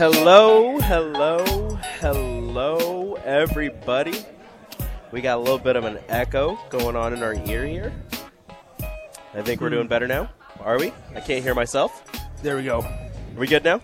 Hello, hello, hello, everybody. We got a little bit of an echo going on in our ear here. I think we're doing hmm. better now. Are we? I can't hear myself. There we go. Are we good now?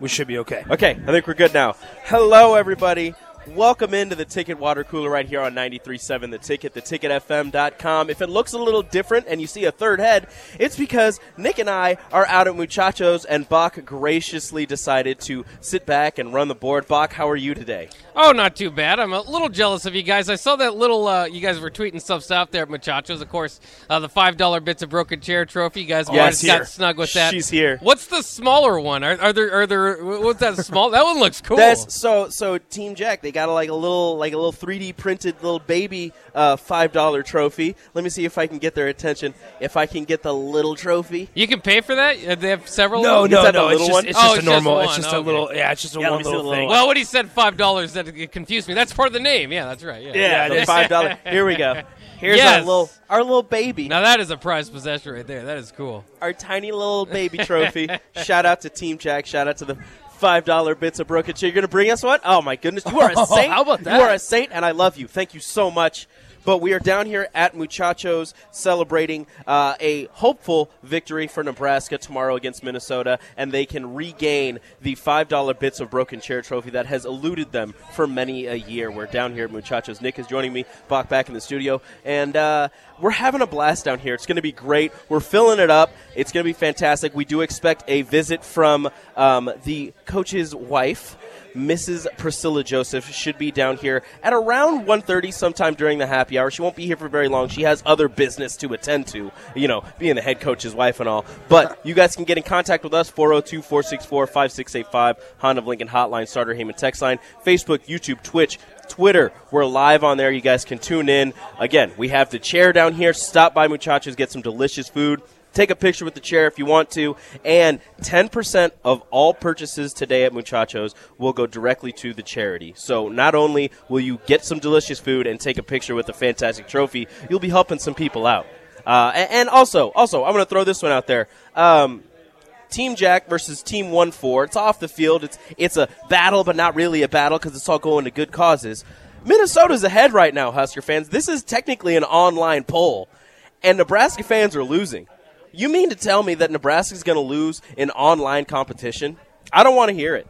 We should be okay. Okay, I think we're good now. Hello, everybody. Welcome into the Ticket Water Cooler right here on 93.7 The Ticket, theticketfm.com. If it looks a little different and you see a third head, it's because Nick and I are out at Muchachos and Bock graciously decided to sit back and run the board. Bock, how are you today? Oh, not too bad. I'm a little jealous of you guys. I saw that little, uh, you guys were tweeting stuff out there at Muchachos. Of course, uh, the $5 bits of broken chair trophy. You guys Yes, here. got snug with that. She's here. What's the smaller one? Are, are there, are there, what's that small? that one looks cool. That's so so Team Jack. They got a, like a little like a little 3D printed little baby uh, five dollar trophy. Let me see if I can get their attention. If I can get the little trophy. you can pay for that? Uh, They have several? No, of them? Is no, that no. It's just, one? it's Oh, just it's a normal. just it's one, just a little. Yeah, it's just a Yeah, one me see the little little thing. Well, when he said $5, that it confused me. That's part of the name. Yeah, that's right. Yeah. Yeah, the five dollar. Here we go. Here's Yes. our little our little baby, Now, that is a prized possession right there. That is cool. our tiny little baby trophy. Shout out to Team Jack. Shout out to the. Five dollar bits of broken chair. You're gonna bring us one? Oh my goodness! You are a oh, saint. How about that? You are a saint, and I love you. Thank you so much. But we are down here at Muchachos celebrating uh, a hopeful victory for Nebraska tomorrow against Minnesota, and they can regain the $5 Bits of Broken Chair trophy that has eluded them for many a year. We're down here at Muchachos. Nick is joining me, Bock back in the studio, and uh, we're having a blast down here. It's going to be great. We're filling it up. It's going to be fantastic. We do expect a visit from um, the coach's wife. Mrs. Priscilla Joseph should be down here at around 1.30 sometime during the happy hour. She won't be here for very long. She has other business to attend to, you know, being the head coach's wife and all. But you guys can get in contact with us, 402-464-5685, Honda of Lincoln Hotline, Sartor Hamann text line, Facebook, YouTube, Twitch, Twitter. We're live on there. You guys can tune in. Again, we have the chair down here. Stop by Muchachos, get some delicious food. Take a picture with the chair if you want to. And 10% of all purchases today at Muchachos will go directly to the charity. So not only will you get some delicious food and take a picture with a fantastic trophy, you'll be helping some people out. Uh, and, also, also, I'm going to throw this one out there. Um, Team Jack versus Team One Four. It's off the field. It's it's a battle, but not really a battle because it's all going to good causes. Minnesota's ahead right now, Husker fans. This is technically an online poll, and Nebraska fans are losing. You mean to tell me that Nebraska's going to lose in online competition? I don't want to hear it.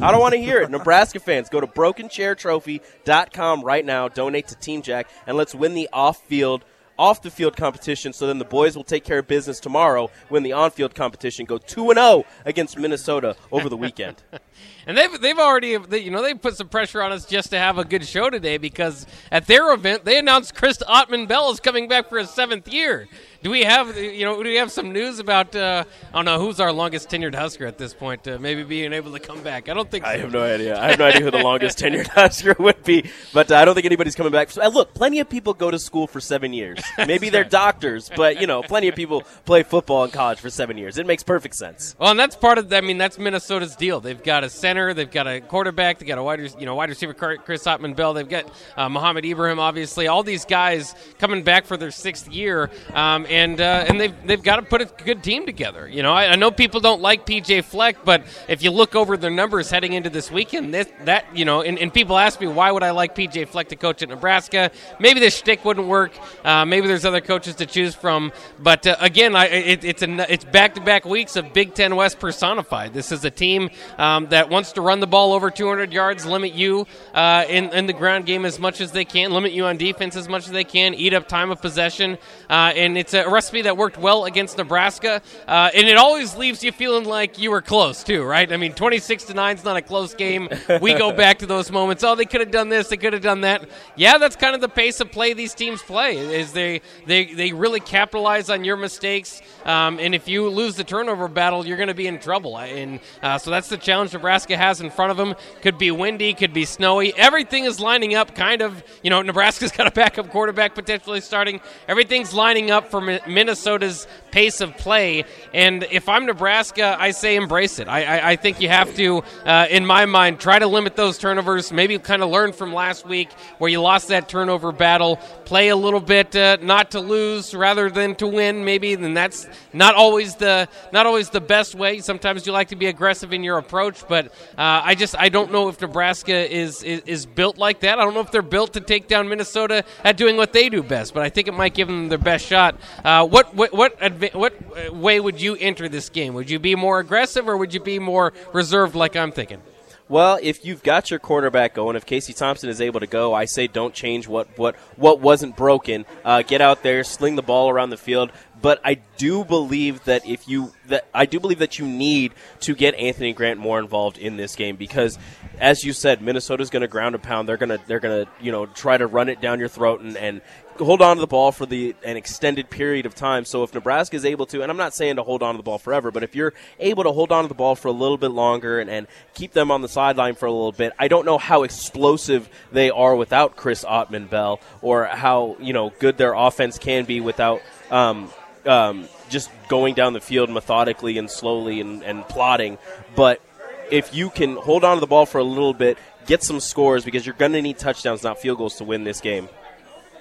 I don't want to hear it. Nebraska fans, go to brokenchairtrophy.com right now, donate to Team Jack, and let's win the off-field off the field competition so then the boys will take care of business tomorrow when the on field competition go 2 and 0 against Minnesota over the weekend. And they've they've already you know they put some pressure on us just to have a good show today because at their event they announced Chris Autman Bell is coming back for his seventh year. Do we have you know do we have some news about uh, I don't know who's our longest tenured Husker at this point? Uh, maybe being able to come back. I don't think so. I have no idea. I have no idea who the longest tenured Husker would be, but uh, I don't think anybody's coming back. So, uh, look, plenty of people go to school for seven years. Maybe they're doctors, but you know, plenty of people play football in college for seven years. It makes perfect sense. Well, and that's part of. I mean, that's Minnesota's deal. They've got a center, they've got a quarterback, they got a wide, you know, wide receiver Chris Autman Bell. They've got uh, Mohamed Ibrahim, obviously. All these guys coming back for their sixth year, um, and uh, and they've they've got to put a good team together. You know, I, I know people don't like PJ Fleck, but if you look over their numbers heading into this weekend, this, that you know, and, and people ask me why would I like PJ Fleck to coach at Nebraska? Maybe the shtick wouldn't work. Uh, maybe there's other coaches to choose from. But uh, again, I, it, it's a it's back to back weeks of Big Ten West personified. This is a team um, that wants to run the ball over 200 yards, limit you uh, in in the ground game as much as they can, limit you on defense as much as they can, eat up time of possession, uh, and it's a, a recipe that worked well against Nebraska, uh, and it always leaves you feeling like you were close too, right? I mean, twenty six to nine is not a close game. We go back to those moments. Oh, they could have done this. They could have done that. Yeah, that's kind of the pace of play these teams play. Is they they they really capitalize on your mistakes, um, and if you lose the turnover battle, you're going to be in trouble. And uh, so that's the challenge Nebraska has in front of them. Could be windy, could be snowy. Everything is lining up kind of. You know, Nebraska's got a backup quarterback potentially starting. Everything's lining up for Minnesota's pace of play. And if I'm Nebraska, I say embrace it. I, I, I think you have to, uh, in my mind, try to limit those turnovers. Maybe kind of learn from last week where you lost that turnover battle. Play a little bit uh, not to lose rather than to win. Maybe then that's not always the not always the best way. Sometimes you like to be aggressive in your approach, but uh, I just I don't know if Nebraska is, is is built like that. I don't know if they're built to take down Minnesota at doing what they do best, but I think it might give them their best shot. Uh, what what what what uh, way would you enter this game? Would you be more aggressive or would you be more reserved, like I'm thinking? Well, if you've got your quarterback going, if Casey Thompson is able to go, I say don't change what what what wasn't broken. Uh, get out there, sling the ball around the field. But I do believe that if you that I do believe that you need to get Anthony Grant more involved in this game because, as you said, Minnesota's going to ground and pound. They're going to they're going to you know try to run it down your throat and, and hold on to the ball for the an extended period of time. So if Nebraska is able to, and I'm not saying to hold on to the ball forever, but if you're able to hold on to the ball for a little bit longer and, and keep them on the sideline for a little bit, I don't know how explosive they are without Chris Autman Bell or how you know good their offense can be without. Um, um, just going down the field methodically and slowly and, and plotting. But if you can hold on to the ball for a little bit, get some scores because you're going to need touchdowns, not field goals, to win this game.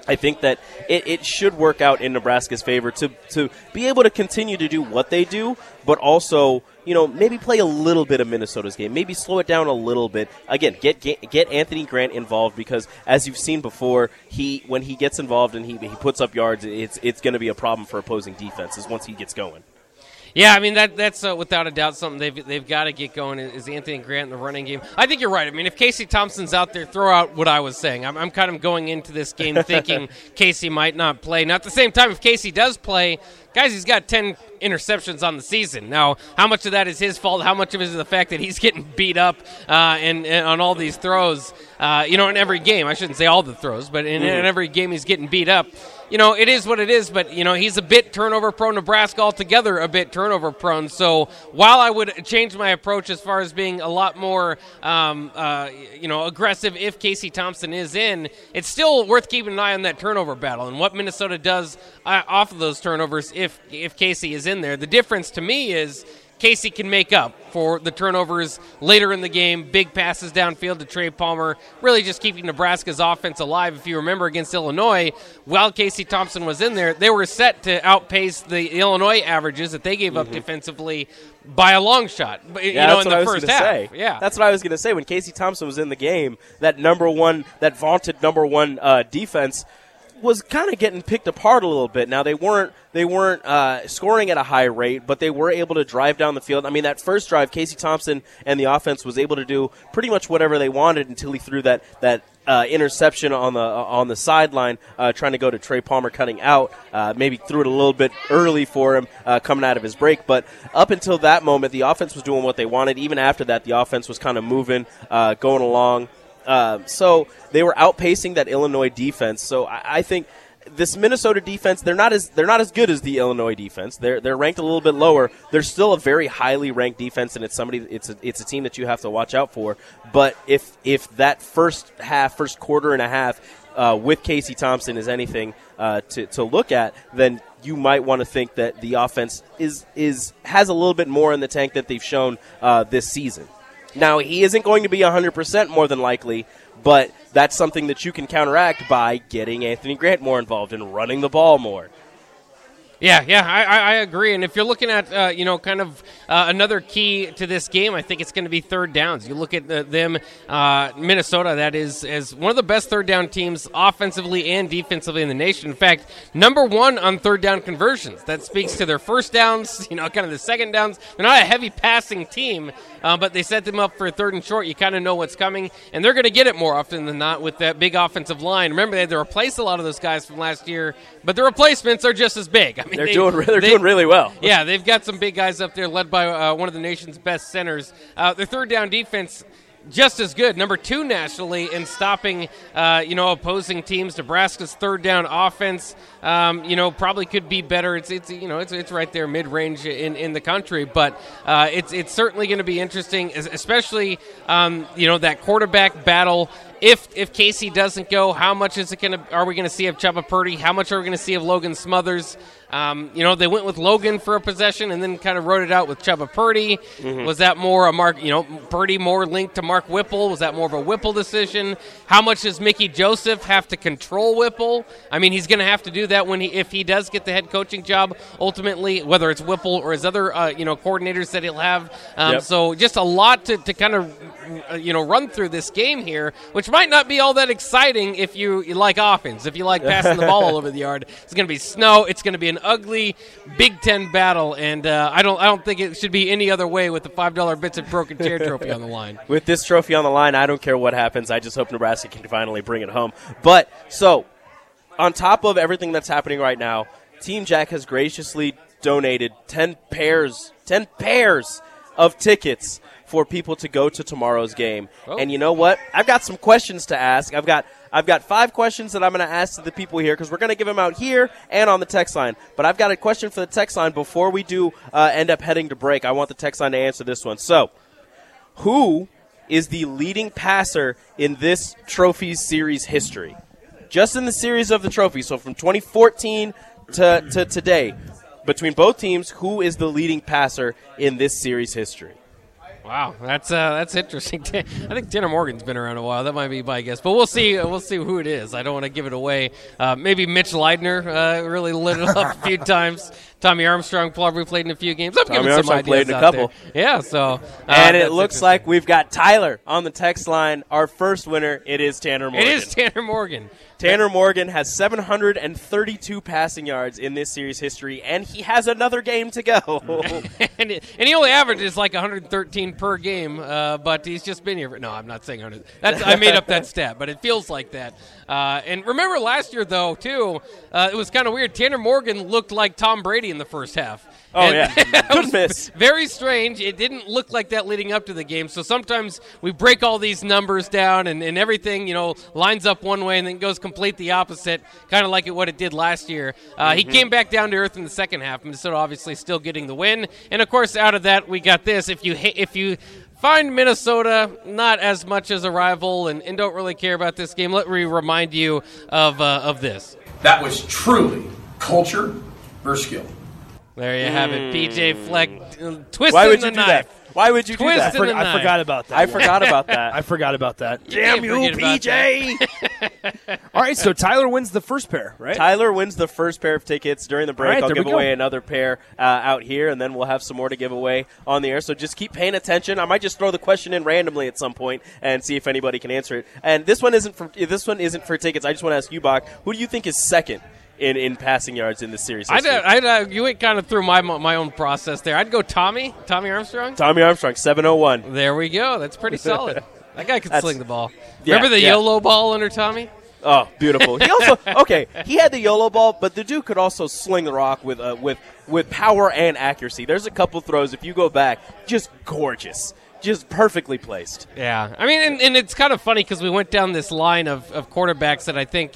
I think that it, it should work out in Nebraska's favor to, to be able to continue to do what they do, but also, you know, maybe play a little bit of Minnesota's game. Maybe slow it down a little bit. Again, get get, get Anthony Grant involved because as you've seen before, he when he gets involved and he, he puts up yards, it's it's going to be a problem for opposing defenses once he gets going. Yeah, I mean that that's uh, without a doubt something they've they've got to get going is Anthony Grant in the running game. I think you're right. I mean, if Casey Thompson's out there, throw out what I was saying. I'm, I'm kind of going into this game thinking Casey might not play. Now at the same time, if Casey does play, guys, he's got ten interceptions on the season. Now, how much of that is his fault? How much of it is the fact that he's getting beat up uh, and, and, on all these throws? Uh, you know, in every game. I shouldn't say all the throws, but in, mm-hmm. in every game he's getting beat up you know, it is what it is, but, you know, he's a bit turnover prone. Nebraska altogether a bit turnover prone. So while I would change my approach as far as being a lot more, um, uh, you know, aggressive if Casey Thompson is in, it's still worth keeping an eye on that turnover battle and what Minnesota does uh, off of those turnovers if, if Casey is in there. The difference to me is Casey can make up for the turnovers later in the game. Big passes downfield to Trey Palmer, really just keeping Nebraska's offense alive. If you remember against Illinois, while Casey Thompson was in there, they were set to outpace the Illinois averages that they gave up mm-hmm. defensively by a long shot. You yeah, know, in the first half. Say. Yeah, that's what I was going to say. When Casey Thompson was in the game, that number one, that vaunted number one uh, defense was kind of getting picked apart a little bit. Now they weren't they weren't uh, scoring at a high rate, but they were able to drive down the field. I mean, that first drive, Casey Thompson and the offense was able to do pretty much whatever they wanted until he threw that that uh, interception on the uh, on the sideline, uh, trying to go to Trey Palmer cutting out. Uh, maybe threw it a little bit early for him uh, coming out of his break, but up until that moment, the offense was doing what they wanted. Even after that, the offense was kind of moving, uh, going along. Um, so they were outpacing that Illinois defense. So I, I, think this Minnesota defense they're not as they're not as good as the Illinois defense. They're they're ranked a little bit lower. They're still a very highly ranked defense, and it's somebody it's a, it's a team that you have to watch out for. But if if that first half, first quarter and a half. Uh, with Casey Thompson is anything uh, to, to look at, then you might want to think that the offense is is has a little bit more in the tank that they've shown uh, this season. Now, he isn't going to be 100% more than likely, but that's something that you can counteract by getting Anthony Grant more involved and running the ball more. Yeah, yeah, I, I agree. And if you're looking at, uh, you know, kind of uh, another key to this game, I think it's going to be third downs. You look at the, them, uh, Minnesota, that is as one of the best third down teams offensively and defensively in the nation. In fact, number one on third down conversions. That speaks to their first downs, you know, kind of the second downs. They're not a heavy passing team, uh, but they set them up for third and short. You kind of know what's coming, and they're going to get it more often than not with that big offensive line. Remember, they had to replace a lot of those guys from last year, but the replacements are just as big. I mean, mean, They're they- doing re- they're they- doing really well. Yeah, they've got some big guys up there, led by uh, one of the nation's best centers. Uh, their third down defense. Just as good, number two nationally in stopping, uh, you know, opposing teams. Nebraska's third down offense, um, you know, probably could be better. It's, it's you know, it's, it's right there mid range in, in the country, but uh, it's it's certainly going to be interesting, especially, um, you know, that quarterback battle if if Casey doesn't go, how much is it going to? Are we going to see of Chuba Purdy? How much are we going to see of Logan Smothers? Um, you know, they went with Logan for a possession and then kind of wrote it out with Chuba Purdy. Was that more a Mark? You know, Purdy more linked to Mark Whipple? Was that more of a Whipple decision? How much does Mickey Joseph have to control Whipple? I mean, he's going to have to do that when he if he does get the head coaching job ultimately, whether it's Whipple or his other uh, you know coordinators that he'll have. Um, Yep. So just a lot to, to kind of uh, you know run through this game here, which might not be all that exciting if you, you like offense, if you like passing the ball all over the yard. It's going to be snow. It's going to be an ugly Big Ten battle, and uh, I don't I don't think it should be any other way with the five dollar bits of broken chair trophy on the line. With this trophy on the line, I don't care what happens. I just hope Nebraska can finally bring it home. But so, on top of everything that's happening right now, Team Jack has graciously donated 10 pairs, 10 pairs of tickets for people to go to tomorrow's game. Oh. And you know what? I've got some questions to ask. I've got I've got five questions that I'm going to ask to the people here because we're going to give them out here and on the text line. But I've got a question for the text line before we do uh, end up heading to break. I want the text line to answer this one. So, who is the leading passer in this trophy series history? Just in the series of the trophy, so from 2014 to, to today, between both teams, who is the leading passer in this series history? Wow, that's uh, that's interesting. I think Tanner Morgan's been around a while. That might be my guess, but we'll see. We'll see who it is. I don't want to give it away. Uh, maybe Mitch Leidner uh, really lit it up a few times. Tommy Armstrong probably played in a few games. I'm Tommy giving some Armstrong ideas played in a couple. there. Yeah, so uh, and it looks like we've got Tyler on the text line. Our first winner, it is Tanner Morgan. it is Tanner Morgan. Tanner Morgan has 732 passing yards in this series history, and he has another game to go. and, and he only averages like 113 per game, uh, but he's just been here. No, I'm not saying 100. That's I made up that stat, but it feels like that. Uh, and remember last year though too, uh, it was kind of weird. Tanner Morgan looked like Tom Brady in the first half. Oh, And yeah. Good miss. Very strange. It didn't look like that leading up to the game. So sometimes we break all these numbers down, and, and everything you know lines up one way and then goes complete the opposite, kind of like it, what it did last year. Uh, Mm-hmm. He came back down to earth in the second half. Minnesota obviously still getting the win, and of course out of that we got this. If you ha- if you find Minnesota not as much as a rival and, and don't really care about this game, let me remind you of uh, of this. That was truly culture versus skill. There you have it, PJ Fleck uh, twisting Hmm. Why would the you do knife. that? Why would you do Twist that? in the I knife. forgot about that. I forgot about that. I forgot about that. Damn you, PJ! All right, so Tyler wins the first pair, right? Tyler wins the first pair of tickets during the break. All right, I'll there give go. away another pair uh, out here, and then we'll have some more to give away on the air. So just keep paying attention. I might just throw the question in randomly at some point and see if anybody can answer it. And this one isn't for this one isn't for tickets. I just want to ask you, Bock, who do you think is second in, in passing yards in this series? I'd? I'd, uh, you went kind of through my my own process there. I'd go Tommy, Tommy Armstrong. Tommy Armstrong, seven oh one. There we go. That's pretty solid. That guy could sling the ball. Yeah, Remember the yeah. YOLO ball under Tommy? Oh, beautiful. He also okay. He had the YOLO ball, but the dude could also sling the rock with uh, with with power and accuracy. There's a couple throws if you go back, just gorgeous, just perfectly placed. Yeah. I mean, and, and it's kind of funny because we went down this line of, of quarterbacks that I think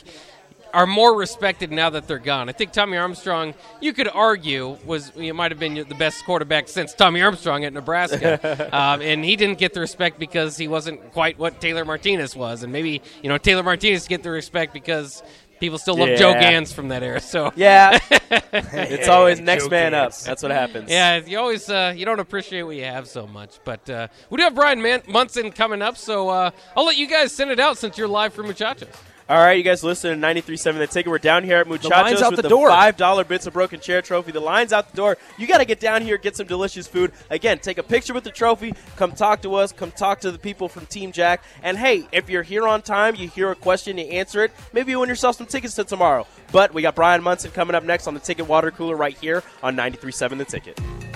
are more respected now that they're gone. I think Tommy Armstrong, you could argue, was it might have been the best quarterback since Tommy Armstrong at Nebraska, um, and he didn't get the respect because he wasn't quite what Taylor Martinez was, and maybe you know Taylor Martinez get the respect because people still love Joe Ganz from that era. So Yeah, it's always next Joe man up. That's what happens. Yeah, you always uh, you don't appreciate what you have so much. But uh, we do have Brian Man- Munson coming up, so uh, I'll let you guys send it out since you're live from Muchachos. All right, you guys listen to 93.7 The Ticket. We're down here at Muchachos line's out with the the, door. $5 Bits of Broken Chair trophy. The line's out the door. You got to get down here, get some delicious food. Again, take a picture with the trophy. Come talk to us. Come talk to the people from Team Jack. And hey, if you're here on time, you hear a question, you answer it. Maybe you win yourself some tickets to tomorrow. But we got Brian Munson coming up next on the Ticket Water Cooler right here on 93.7 The Ticket.